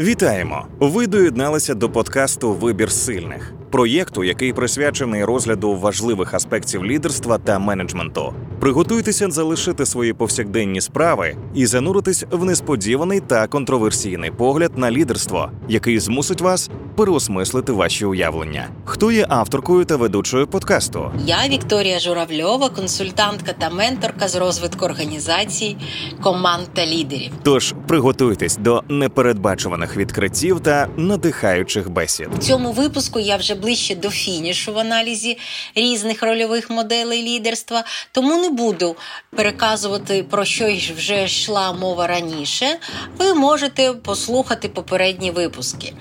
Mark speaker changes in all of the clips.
Speaker 1: Вітаємо! Ви доєдналися до подкасту Вибір сильних проєкту, який присвячений розгляду важливих аспектів лідерства та менеджменту. Приготуйтеся залишити свої повсякденні справи і зануритись в несподіваний та контроверсійний погляд на лідерство, який змусить вас переосмислити ваші уявлення. Хто є авторкою та ведучою подкасту?
Speaker 2: Я Вікторія Журавльова, консультантка та менторка з розвитку організацій, команд та лідерів.
Speaker 1: Тож приготуйтесь до непередбачуваних відкриттів та надихаючих бесід.
Speaker 2: В цьому випуску я вже ближче до фінішу в аналізі різних рольових моделей лідерства, тому не буду переказувати про що вже йшла мова раніше. Ви можете послухати попередні випуски.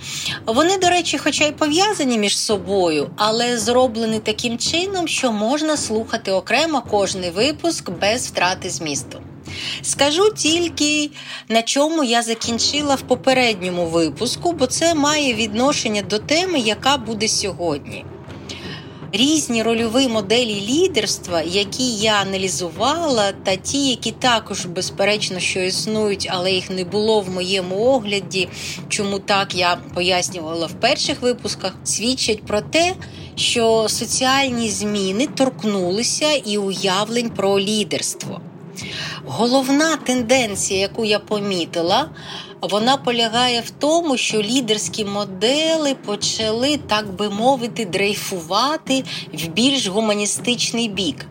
Speaker 2: Вони, до речі, хоча й пов'язані між собою, але зроблені таким чином, що можна слухати окремо кожний випуск без втрати змісту. Скажу тільки на чому я закінчила в попередньому випуску, бо це має відношення до теми, яка буде сьогодні. Різні рольові моделі лідерства, які я аналізувала, та ті, які також, безперечно, що існують, але їх не було в моєму огляді, чому так я пояснювала в перших випусках, свідчать про те, що соціальні зміни торкнулися і уявлень про лідерство. Головна тенденція, яку я помітила, вона полягає в тому, що лідерські модели почали, так би мовити, дрейфувати в більш гуманістичний бік.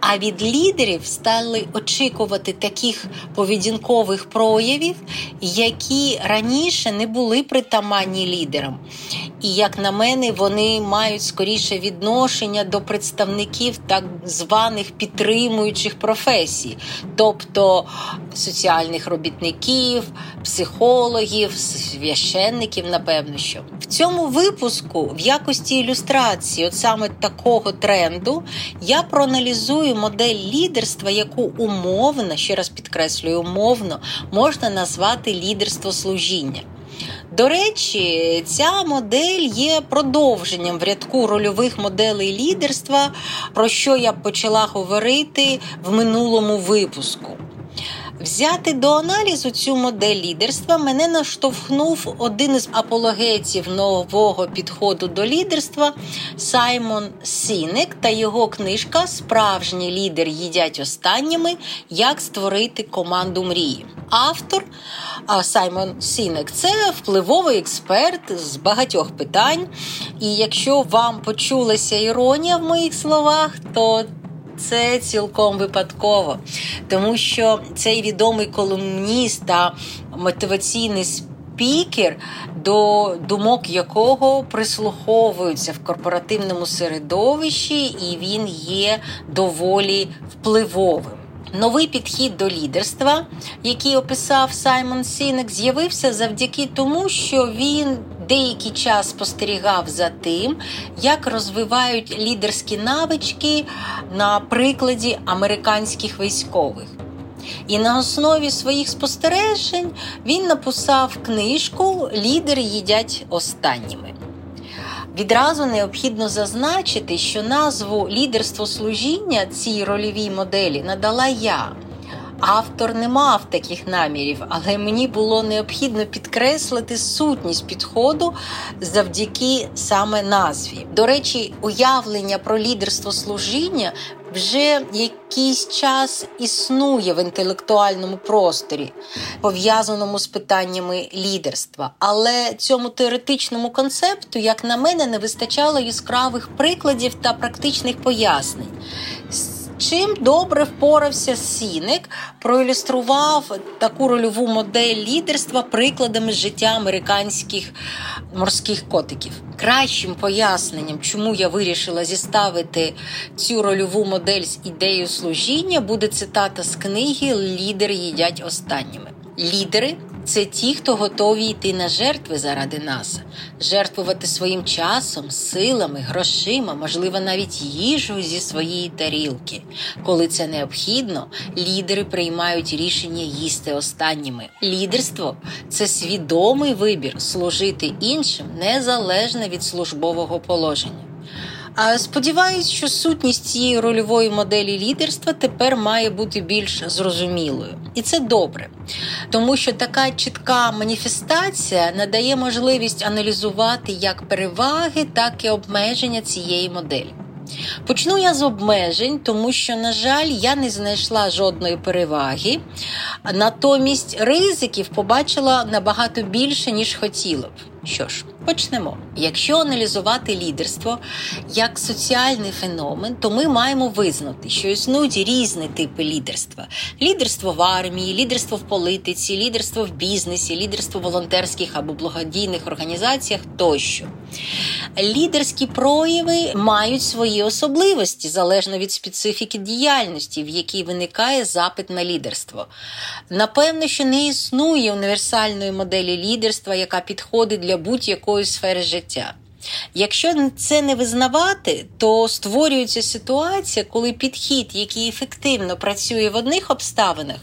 Speaker 2: А від лідерів стали очікувати таких поведінкових проявів, які раніше не були притаманні лідерам. І, як на мене, вони мають скоріше відношення до представників так званих підтримуючих професій, тобто соціальних робітників, психологів, священників, напевно, що в цьому випуску, в якості ілюстрації, от саме такого тренду, я проаналізую модель лідерства, яку умовно, ще раз підкреслюю, умовно можна назвати лідерство служіння. До речі, ця модель є продовженням в рядку рольових моделей лідерства, про що я почала говорити в минулому випуску. Взяти до аналізу цю модель лідерства мене наштовхнув один із апологетів нового підходу до лідерства Саймон Сінек та його книжка Справжній лідер їдять останніми. Як створити команду мрії. Автор Саймон Сінек це впливовий експерт з багатьох питань. І якщо вам почулася іронія в моїх словах, то це цілком випадково, тому що цей відомий колумніст та мотиваційний спікер, до думок якого прислуховуються в корпоративному середовищі, і він є доволі впливовим. Новий підхід до лідерства, який описав Саймон Сінек, з'явився завдяки тому, що він деякий час спостерігав за тим, як розвивають лідерські навички на прикладі американських військових. І на основі своїх спостережень він написав книжку Лідери їдять останніми. Відразу необхідно зазначити, що назву лідерство служіння цій рольовій моделі надала я. Автор не мав таких намірів, але мені було необхідно підкреслити сутність підходу завдяки саме назві. До речі, уявлення про лідерство служіння вже якийсь час існує в інтелектуальному просторі, пов'язаному з питаннями лідерства. Але цьому теоретичному концепту, як на мене, не вистачало яскравих прикладів та практичних пояснень. Чим добре впорався Сінек, проілюстрував таку рольову модель лідерства прикладами життя американських морських котиків. Кращим поясненням, чому я вирішила зіставити цю рольову модель з ідеєю служіння, буде цитата з книги Лідери їдять останніми. Лідери це ті, хто готові йти на жертви заради нас, жертвувати своїм часом, силами, грошима, можливо, навіть їжею зі своєї тарілки. Коли це необхідно, лідери приймають рішення їсти останніми. Лідерство це свідомий вибір служити іншим незалежно від службового положення. Сподіваюсь, що сутність цієї рольової моделі лідерства тепер має бути більш зрозумілою. І це добре, тому що така чітка маніфестація надає можливість аналізувати як переваги, так і обмеження цієї моделі. Почну я з обмежень, тому що, на жаль, я не знайшла жодної переваги, натомість ризиків побачила набагато більше, ніж хотіла б. Що ж, почнемо. Якщо аналізувати лідерство як соціальний феномен, то ми маємо визнати, що існують різні типи лідерства: лідерство в армії, лідерство в політиці, лідерство в бізнесі, лідерство в волонтерських або благодійних організаціях тощо. Лідерські прояви мають свої особливості залежно від специфіки діяльності, в якій виникає запит на лідерство. Напевно, що не існує універсальної моделі лідерства, яка підходить для будь-якої сфери життя. Якщо це не визнавати, то створюється ситуація, коли підхід, який ефективно працює в одних обставинах,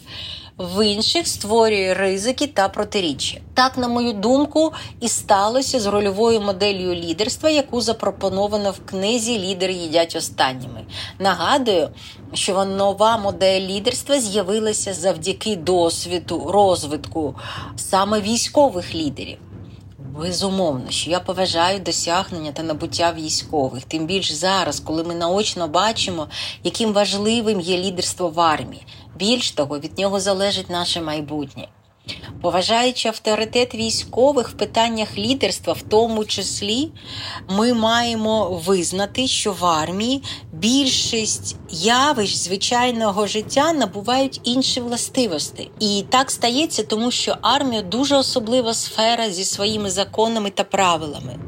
Speaker 2: в інших створює ризики та протиріччя. Так, на мою думку, і сталося з рольовою моделлю лідерства, яку запропоновано в книзі Лідери їдять останніми. Нагадую, що нова модель лідерства з'явилася завдяки досвіду розвитку саме військових лідерів. Безумовно, що я поважаю досягнення та набуття військових, тим більш зараз, коли ми наочно бачимо, яким важливим є лідерство в армії. Більш того, від нього залежить наше майбутнє. Поважаючи авторитет військових в питаннях лідерства, в тому числі, ми маємо визнати, що в армії більшість явищ звичайного життя набувають інші властивості. І так стається, тому що армія дуже особлива сфера зі своїми законами та правилами.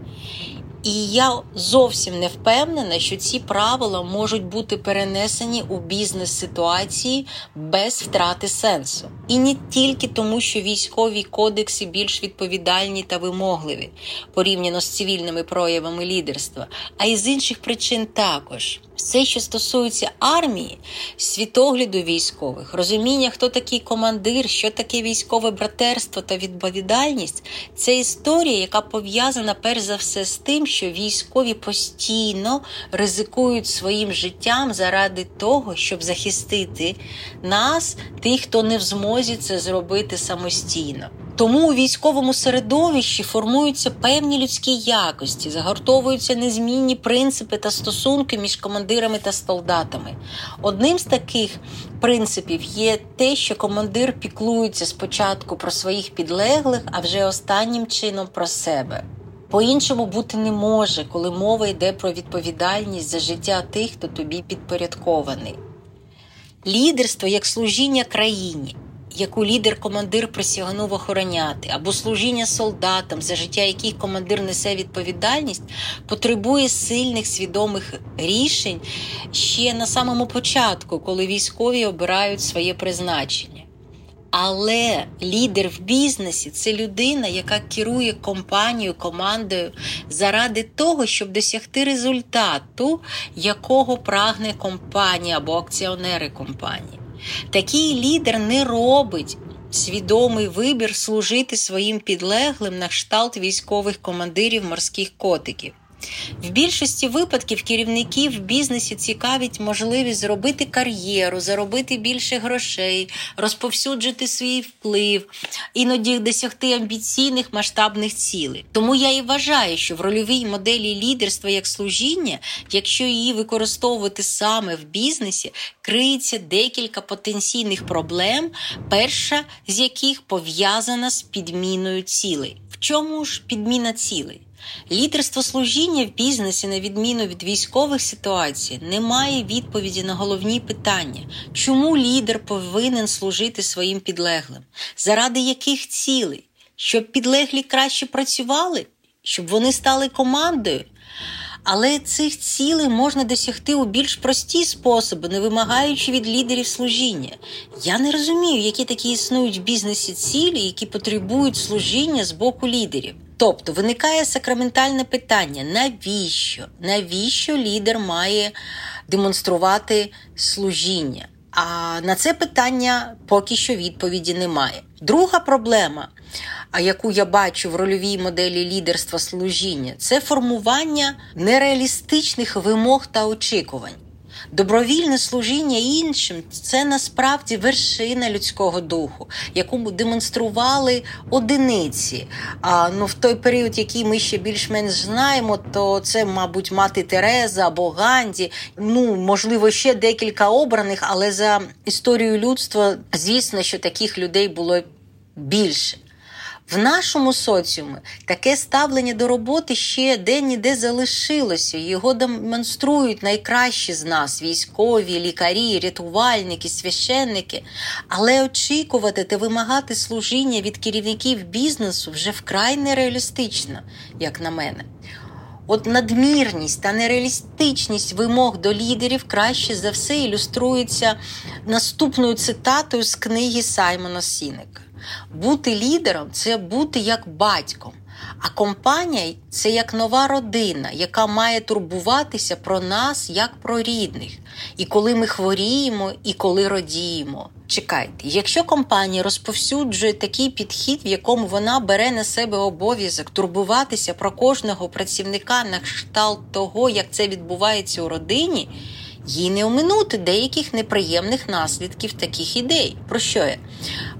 Speaker 2: І я зовсім не впевнена, що ці правила можуть бути перенесені у бізнес-ситуації без втрати сенсу. І не тільки тому, що військові кодекси більш відповідальні та вимогливі порівняно з цивільними проявами лідерства, а й з інших причин також. Все, що стосується армії, світогляду військових, розуміння, хто такий командир, що таке військове братерство та відповідальність, це історія, яка пов'язана перш за все з тим, що військові постійно ризикують своїм життям заради того, щоб захистити нас, тих, хто не в змозі це зробити самостійно. Тому у військовому середовищі формуються певні людські якості, загортовуються незмінні принципи та стосунки між командирами та солдатами. Одним з таких принципів є те, що командир піклується спочатку про своїх підлеглих, а вже останнім чином про себе. По-іншому бути не може, коли мова йде про відповідальність за життя тих, хто тобі підпорядкований. Лідерство як служіння країні яку лідер-командир присягнув охороняти, або служіння солдатам, за життя яких командир несе відповідальність, потребує сильних свідомих рішень ще на самому початку, коли військові обирають своє призначення. Але лідер в бізнесі це людина, яка керує компанією, командою заради того, щоб досягти результату, якого прагне компанія або акціонери компанії. Такий лідер не робить свідомий вибір служити своїм підлеглим на кшталт військових командирів морських котиків. В більшості випадків керівників в бізнесі цікавить можливість зробити кар'єру, заробити більше грошей, розповсюджити свій вплив, іноді досягти амбіційних масштабних цілей. Тому я і вважаю, що в рольовій моделі лідерства як служіння, якщо її використовувати саме в бізнесі, криється декілька потенційних проблем, перша з яких пов'язана з підміною цілей. В чому ж підміна цілей? Лідерство служіння в бізнесі, на відміну від військових ситуацій, не має відповіді на головні питання, чому лідер повинен служити своїм підлеглим, заради яких цілей, щоб підлеглі краще працювали, щоб вони стали командою. Але цих цілей можна досягти у більш прості способи, не вимагаючи від лідерів служіння. Я не розумію, які такі існують в бізнесі цілі, які потребують служіння з боку лідерів. Тобто виникає сакраментальне питання: навіщо? Навіщо лідер має демонструвати служіння? А на це питання поки що відповіді немає. Друга проблема яку я бачу в рольовій моделі лідерства служіння, це формування нереалістичних вимог та очікувань. Добровільне служіння іншим це насправді вершина людського духу, яку демонстрували одиниці. А ну в той період, який ми ще більш-менш знаємо, то це, мабуть, мати Тереза або Ганді. Ну можливо, ще декілька обраних, але за історією людства, звісно, що таких людей було більше. В нашому соціумі таке ставлення до роботи ще де-ніде залишилося. Його демонструють найкращі з нас: військові, лікарі, рятувальники, священники. Але очікувати та вимагати служіння від керівників бізнесу вже вкрай нереалістично, як на мене. От надмірність та нереалістичність вимог до лідерів краще за все ілюструється наступною цитатою з книги Саймона Сінека. Бути лідером це бути як батьком, а компанія це як нова родина, яка має турбуватися про нас як про рідних. І коли ми хворіємо, і коли родіємо. Чекайте, якщо компанія розповсюджує такий підхід, в якому вона бере на себе обов'язок турбуватися про кожного працівника на кшталт того, як це відбувається у родині, їй не оминути деяких неприємних наслідків таких ідей. Про що я?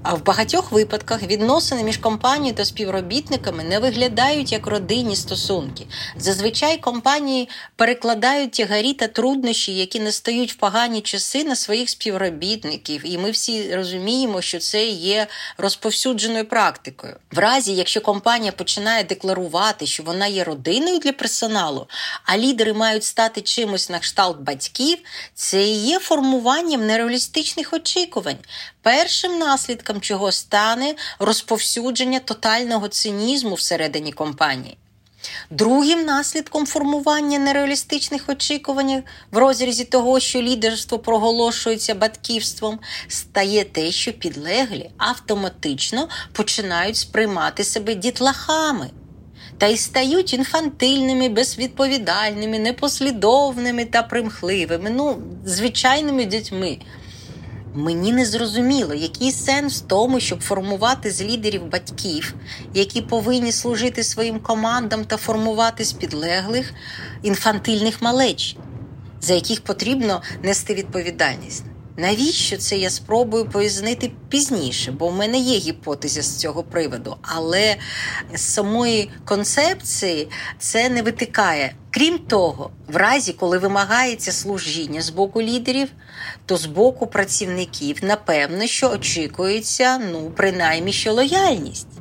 Speaker 2: А в багатьох випадках відносини між компанією та співробітниками не виглядають як родинні стосунки. Зазвичай компанії перекладають тягарі та труднощі, які настають в погані часи на своїх співробітників, і ми всі розуміємо, що це є розповсюдженою практикою. В разі, якщо компанія починає декларувати, що вона є родиною для персоналу, а лідери мають стати чимось на кшталт батьків, це і є формуванням нереалістичних очікувань. Першим наслідком чого стане розповсюдження тотального цинізму всередині компанії. Другим наслідком формування нереалістичних очікувань в розрізі того, що лідерство проголошується батьківством, стає те, що підлеглі автоматично починають сприймати себе дітлахами. Та й стають інфантильними, безвідповідальними, непослідовними та примхливими, ну, звичайними дітьми. Мені не зрозуміло, який сенс в тому, щоб формувати з лідерів батьків, які повинні служити своїм командам та формувати з підлеглих інфантильних малеч, за яких потрібно нести відповідальність. Навіщо це я спробую пояснити пізніше, бо в мене є гіпотеза з цього приводу, але з самої концепції це не витикає. Крім того, в разі, коли вимагається служіння з боку лідерів, то з боку працівників, напевно, що очікується, ну, принаймні, що лояльність.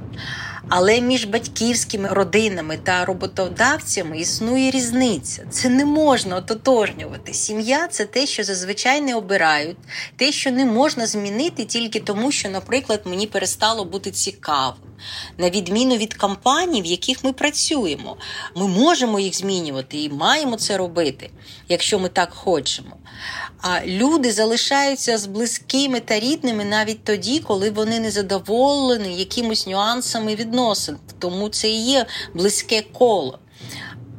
Speaker 2: Але між батьківськими родинами та роботодавцями існує різниця. Це не можна ототожнювати. Сім'я це те, що зазвичай не обирають, те, що не можна змінити тільки тому, що, наприклад, мені перестало бути цікавим. На відміну від компаній, в яких ми працюємо, ми можемо їх змінювати і маємо це робити, якщо ми так хочемо. А люди залишаються з близькими та рідними навіть тоді, коли вони не задоволені якимось нюансами відносин. Тому це і є близьке коло.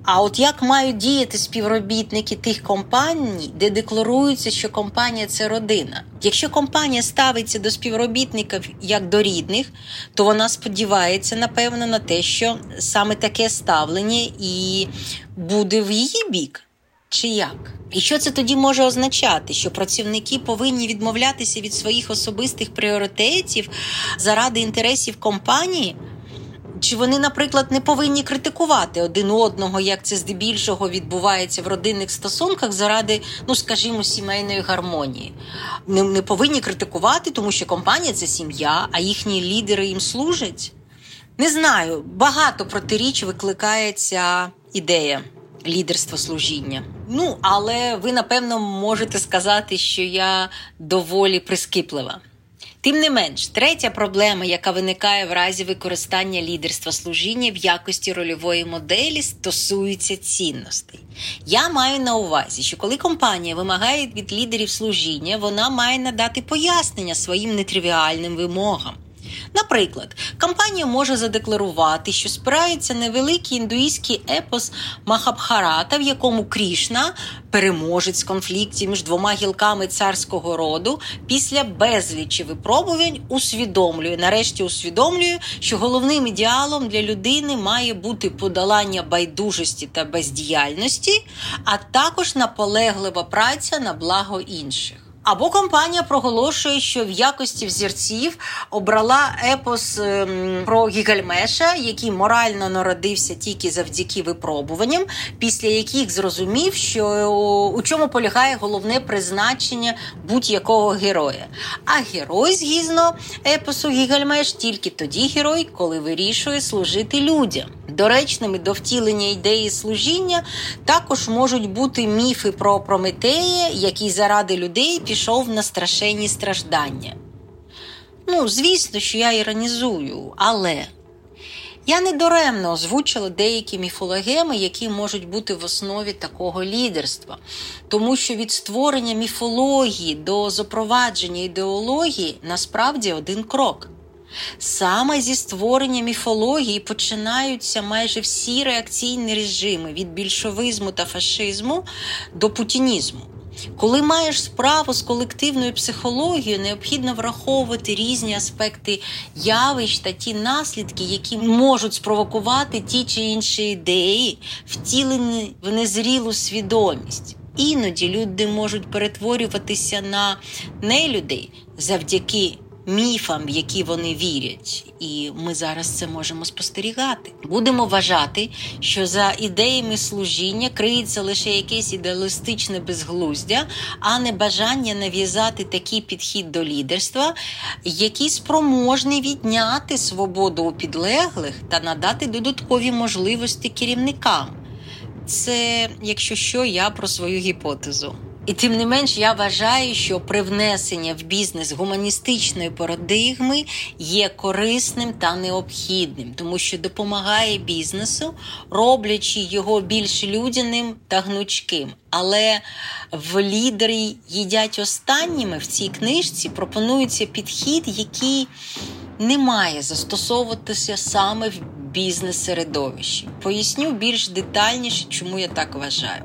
Speaker 2: А от як мають діяти співробітники тих компаній, де декларується, що компанія це родина? Якщо компанія ставиться до співробітників як до рідних, то вона сподівається, напевно, на те, що саме таке ставлення і буде в її бік. Чи як? І що це тоді може означати? Що працівники повинні відмовлятися від своїх особистих пріоритетів заради інтересів компанії? Чи вони, наприклад, не повинні критикувати один одного, як це здебільшого відбувається в родинних стосунках заради, ну скажімо, сімейної гармонії? Не, не повинні критикувати, тому що компанія це сім'я, а їхні лідери їм служать? Не знаю, багато протиріч викликає ця ідея лідерства служіння. Ну, але ви напевно можете сказати, що я доволі прискіплива. Тим не менш, третя проблема, яка виникає в разі використання лідерства служіння в якості рольової моделі, стосується цінностей. Я маю на увазі, що коли компанія вимагає від лідерів служіння, вона має надати пояснення своїм нетривіальним вимогам. Наприклад, компанія може задекларувати, що спирається на великий епос Махабхарата, в якому Крішна, переможець конфліктів між двома гілками царського роду, після безлічі випробувань усвідомлює, нарешті усвідомлює, що головним ідеалом для людини має бути подолання байдужості та бездіяльності, а також наполеглива праця на благо інших. Або компанія проголошує, що в якості взірців обрала епос ем, про Гільгамеша, який морально народився тільки завдяки випробуванням, після яких зрозумів, що у чому полягає головне призначення будь-якого героя. А герой, згідно епосу Гільгамеш, тільки тоді герой, коли вирішує служити людям. Доречними до втілення ідеї служіння також можуть бути міфи про Прометея, який заради людей пішов на страшенні страждання. Ну, звісно, що я іронізую, але я недаремно озвучила деякі міфологеми, які можуть бути в основі такого лідерства, тому що від створення міфології до запровадження ідеології насправді один крок. Саме зі створення міфології починаються майже всі реакційні режими від більшовизму та фашизму до путінізму. Коли маєш справу з колективною психологією, необхідно враховувати різні аспекти явищ та ті наслідки, які можуть спровокувати ті чи інші ідеї, втілені в незрілу свідомість. Іноді люди можуть перетворюватися на нелюдей завдяки міфам, в які вони вірять, і ми зараз це можемо спостерігати. Будемо вважати, що за ідеями служіння криється лише якесь ідеалістичне безглуздя, а не бажання нав'язати такий підхід до лідерства, який спроможний відняти свободу у підлеглих та надати додаткові можливості керівникам. Це, якщо що, я про свою гіпотезу. І тим не менш, я вважаю, що привнесення в бізнес гуманістичної парадигми є корисним та необхідним, тому що допомагає бізнесу, роблячи його більш людяним та гнучким. Але в лідері їдять останніми в цій книжці пропонується підхід, який не має застосовуватися саме в бізнес-середовищі. Поясню більш детальніше, чому я так вважаю.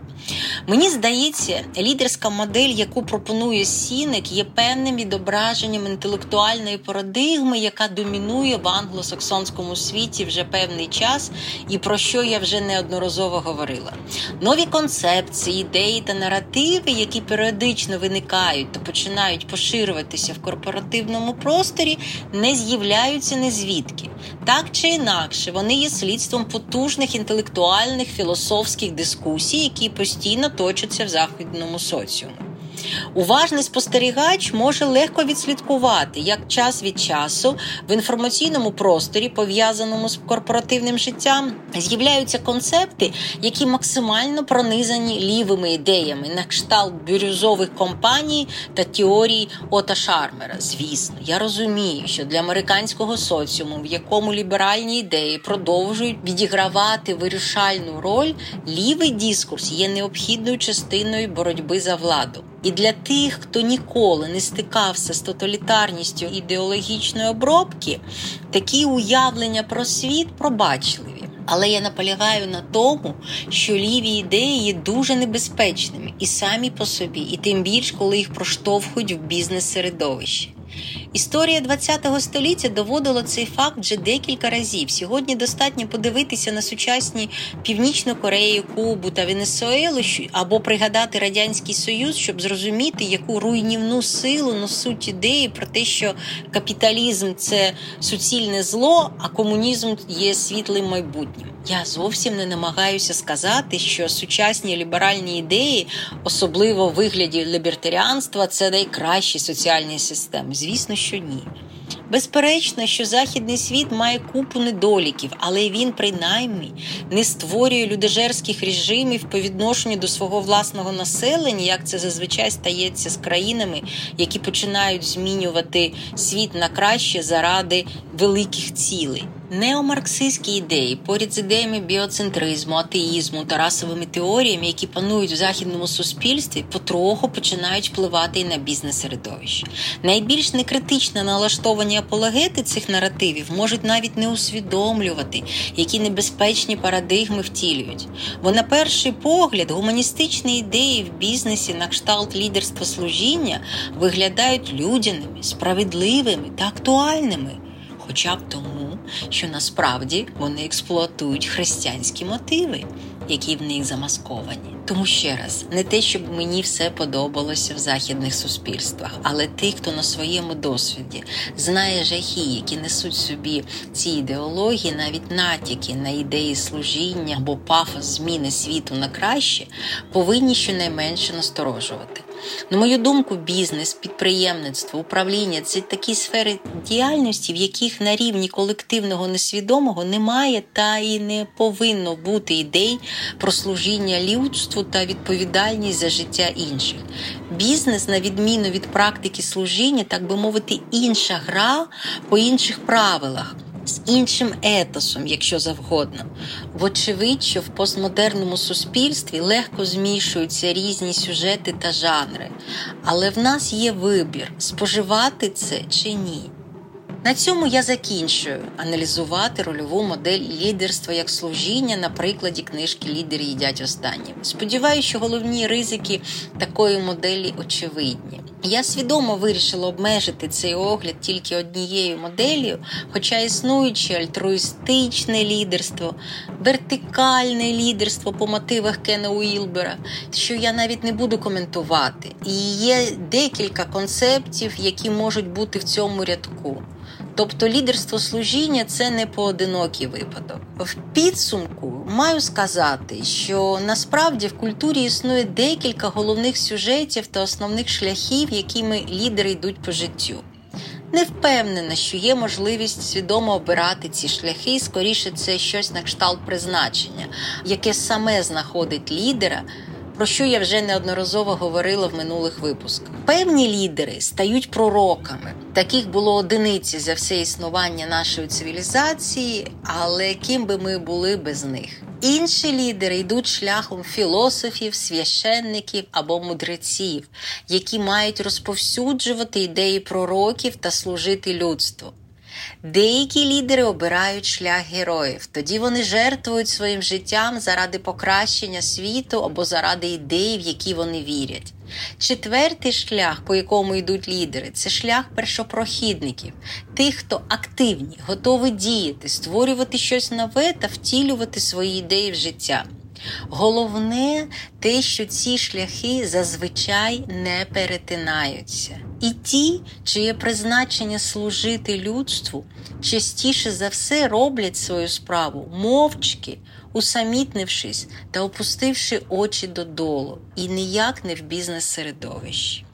Speaker 2: Мені здається, лідерська модель, яку пропонує Сінек, є певним відображенням інтелектуальної парадигми, яка домінує в англосаксонському світі вже певний час, і про що я вже неодноразово говорила. Нові концепції, ідеї та наративи, які періодично виникають та починають поширюватися в корпоративному просторі, не з'являються незвідки. Так чи інакше, вони є слідством потужних інтелектуальних філософських дискусій, які постійно точаться в західному соціумі. Уважний спостерігач може легко відслідкувати, як час від часу в інформаційному просторі, пов'язаному з корпоративним життям, з'являються концепти, які максимально пронизані лівими ідеями на кшталт бірюзових компаній та теорій Ота Шармера. Звісно, я розумію, що для американського соціуму, в якому ліберальні ідеї продовжують відігравати вирішальну роль, лівий дискурс є необхідною частиною боротьби за владу. І для тих, хто ніколи не стикався з тоталітарністю ідеологічної обробки, такі уявлення про світ пробачливі. Але я наполягаю на тому, що ліві ідеї є дуже небезпечними і самі по собі, і тим більш, коли їх проштовхують в бізнес-середовищі. Історія ХХ століття доводила цей факт вже декілька разів. Сьогодні достатньо подивитися на сучасні Північну Корею, Кубу та Венесуелу або пригадати Радянський Союз, щоб зрозуміти, яку руйнівну силу несуть ідеї про те, що капіталізм це суцільне зло, а комунізм є світлим майбутнім. Я зовсім не намагаюся сказати, що сучасні ліберальні ідеї, особливо в вигляді лібертаріанства, це найкращі соціальні системи. Звісно, що ні. Безперечно, що західний світ має купу недоліків, але він принаймні не створює людожерських режимів по відношенню до свого власного населення, як це зазвичай стається з країнами, які починають змінювати світ на краще заради великих цілей. Неомарксистські ідеї поряд з ідеями біоцентризму, атеїзму та расовими теоріями, які панують в західному суспільстві, потроху починають впливати і на бізнес-середовище. Найбільш некритично налаштовані апологети цих наративів можуть навіть не усвідомлювати, які небезпечні парадигми втілюють. Бо, на перший погляд, гуманістичні ідеї в бізнесі на кшталт лідерства служіння виглядають людяними, справедливими та актуальними хоча б тому, що насправді вони експлуатують християнські мотиви, які в них замасковані. Тому ще раз, не те, щоб мені все подобалося в західних суспільствах, але тих, хто на своєму досвіді знає жахи, які несуть собі ці ідеології, навіть натяки на ідеї служіння або пафос зміни світу на краще, повинні щонайменше насторожувати. На мою думку, бізнес, підприємництво, управління це такі сфери діяльності, в яких на рівні колективного несвідомого немає та і не повинно бути ідей про служіння людству та відповідальність за життя інших. Бізнес, на відміну від практики служіння, так би мовити, інша гра по інших правилах з іншим етосом, якщо завгодно. Вочевидь, що в постмодерному суспільстві легко змішуються різні сюжети та жанри, але в нас є вибір, споживати це чи ні. На цьому я закінчую аналізувати рольову модель лідерства як служіння на прикладі книжки Лідери їдять останніми. Сподіваюся, що головні ризики такої моделі очевидні. Я свідомо вирішила обмежити цей огляд тільки однією моделлю, хоча існуюче альтруїстичне лідерство, вертикальне лідерство по мотивах Кена Уілбера, що я навіть не буду коментувати. І є декілька концептів, які можуть бути в цьому рядку. Тобто лідерство служіння це не поодинокий випадок. В підсумку маю сказати, що насправді в культурі існує декілька головних сюжетів та основних шляхів, якими лідери йдуть по життю. Не впевнена, що є можливість свідомо обирати ці шляхи, скоріше це щось на кшталт призначення, яке саме знаходить лідера про що я вже неодноразово говорила в минулих випусках. Певні лідери стають пророками. Таких було одиниці за все існування нашої цивілізації, але ким би ми були без них. Інші лідери йдуть шляхом філософів, священників або мудреців, які мають розповсюджувати ідеї пророків та служити людству. Деякі лідери обирають шлях героїв, тоді вони жертвують своїм життям заради покращення світу або заради ідеї, в які вони вірять. Четвертий шлях, по якому йдуть лідери, це шлях першопрохідників, тих, хто активні, готові діяти, створювати щось нове та втілювати свої ідеї в життя. Головне те, що ці шляхи зазвичай не перетинаються. І ті, чиє призначення служити людству, частіше за все роблять свою справу мовчки, усамітнившись та опустивши очі додолу, і ніяк не в бізнес-середовищі.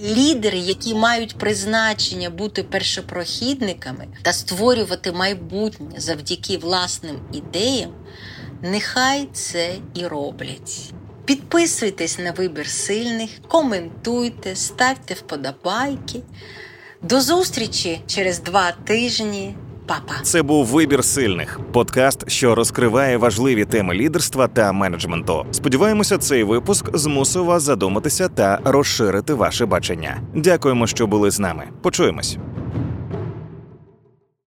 Speaker 2: Лідери, які мають призначення бути першопрохідниками та створювати майбутнє завдяки власним ідеям, нехай це і роблять. Підписуйтесь на вибір сильних, коментуйте, ставте вподобайки. До зустрічі через два тижні. Папа.
Speaker 1: Це був вибір сильних подкаст, що розкриває важливі теми лідерства та менеджменту. Сподіваємося, цей випуск змусив вас задуматися та розширити ваше бачення. Дякуємо, що були з нами. Почуємось.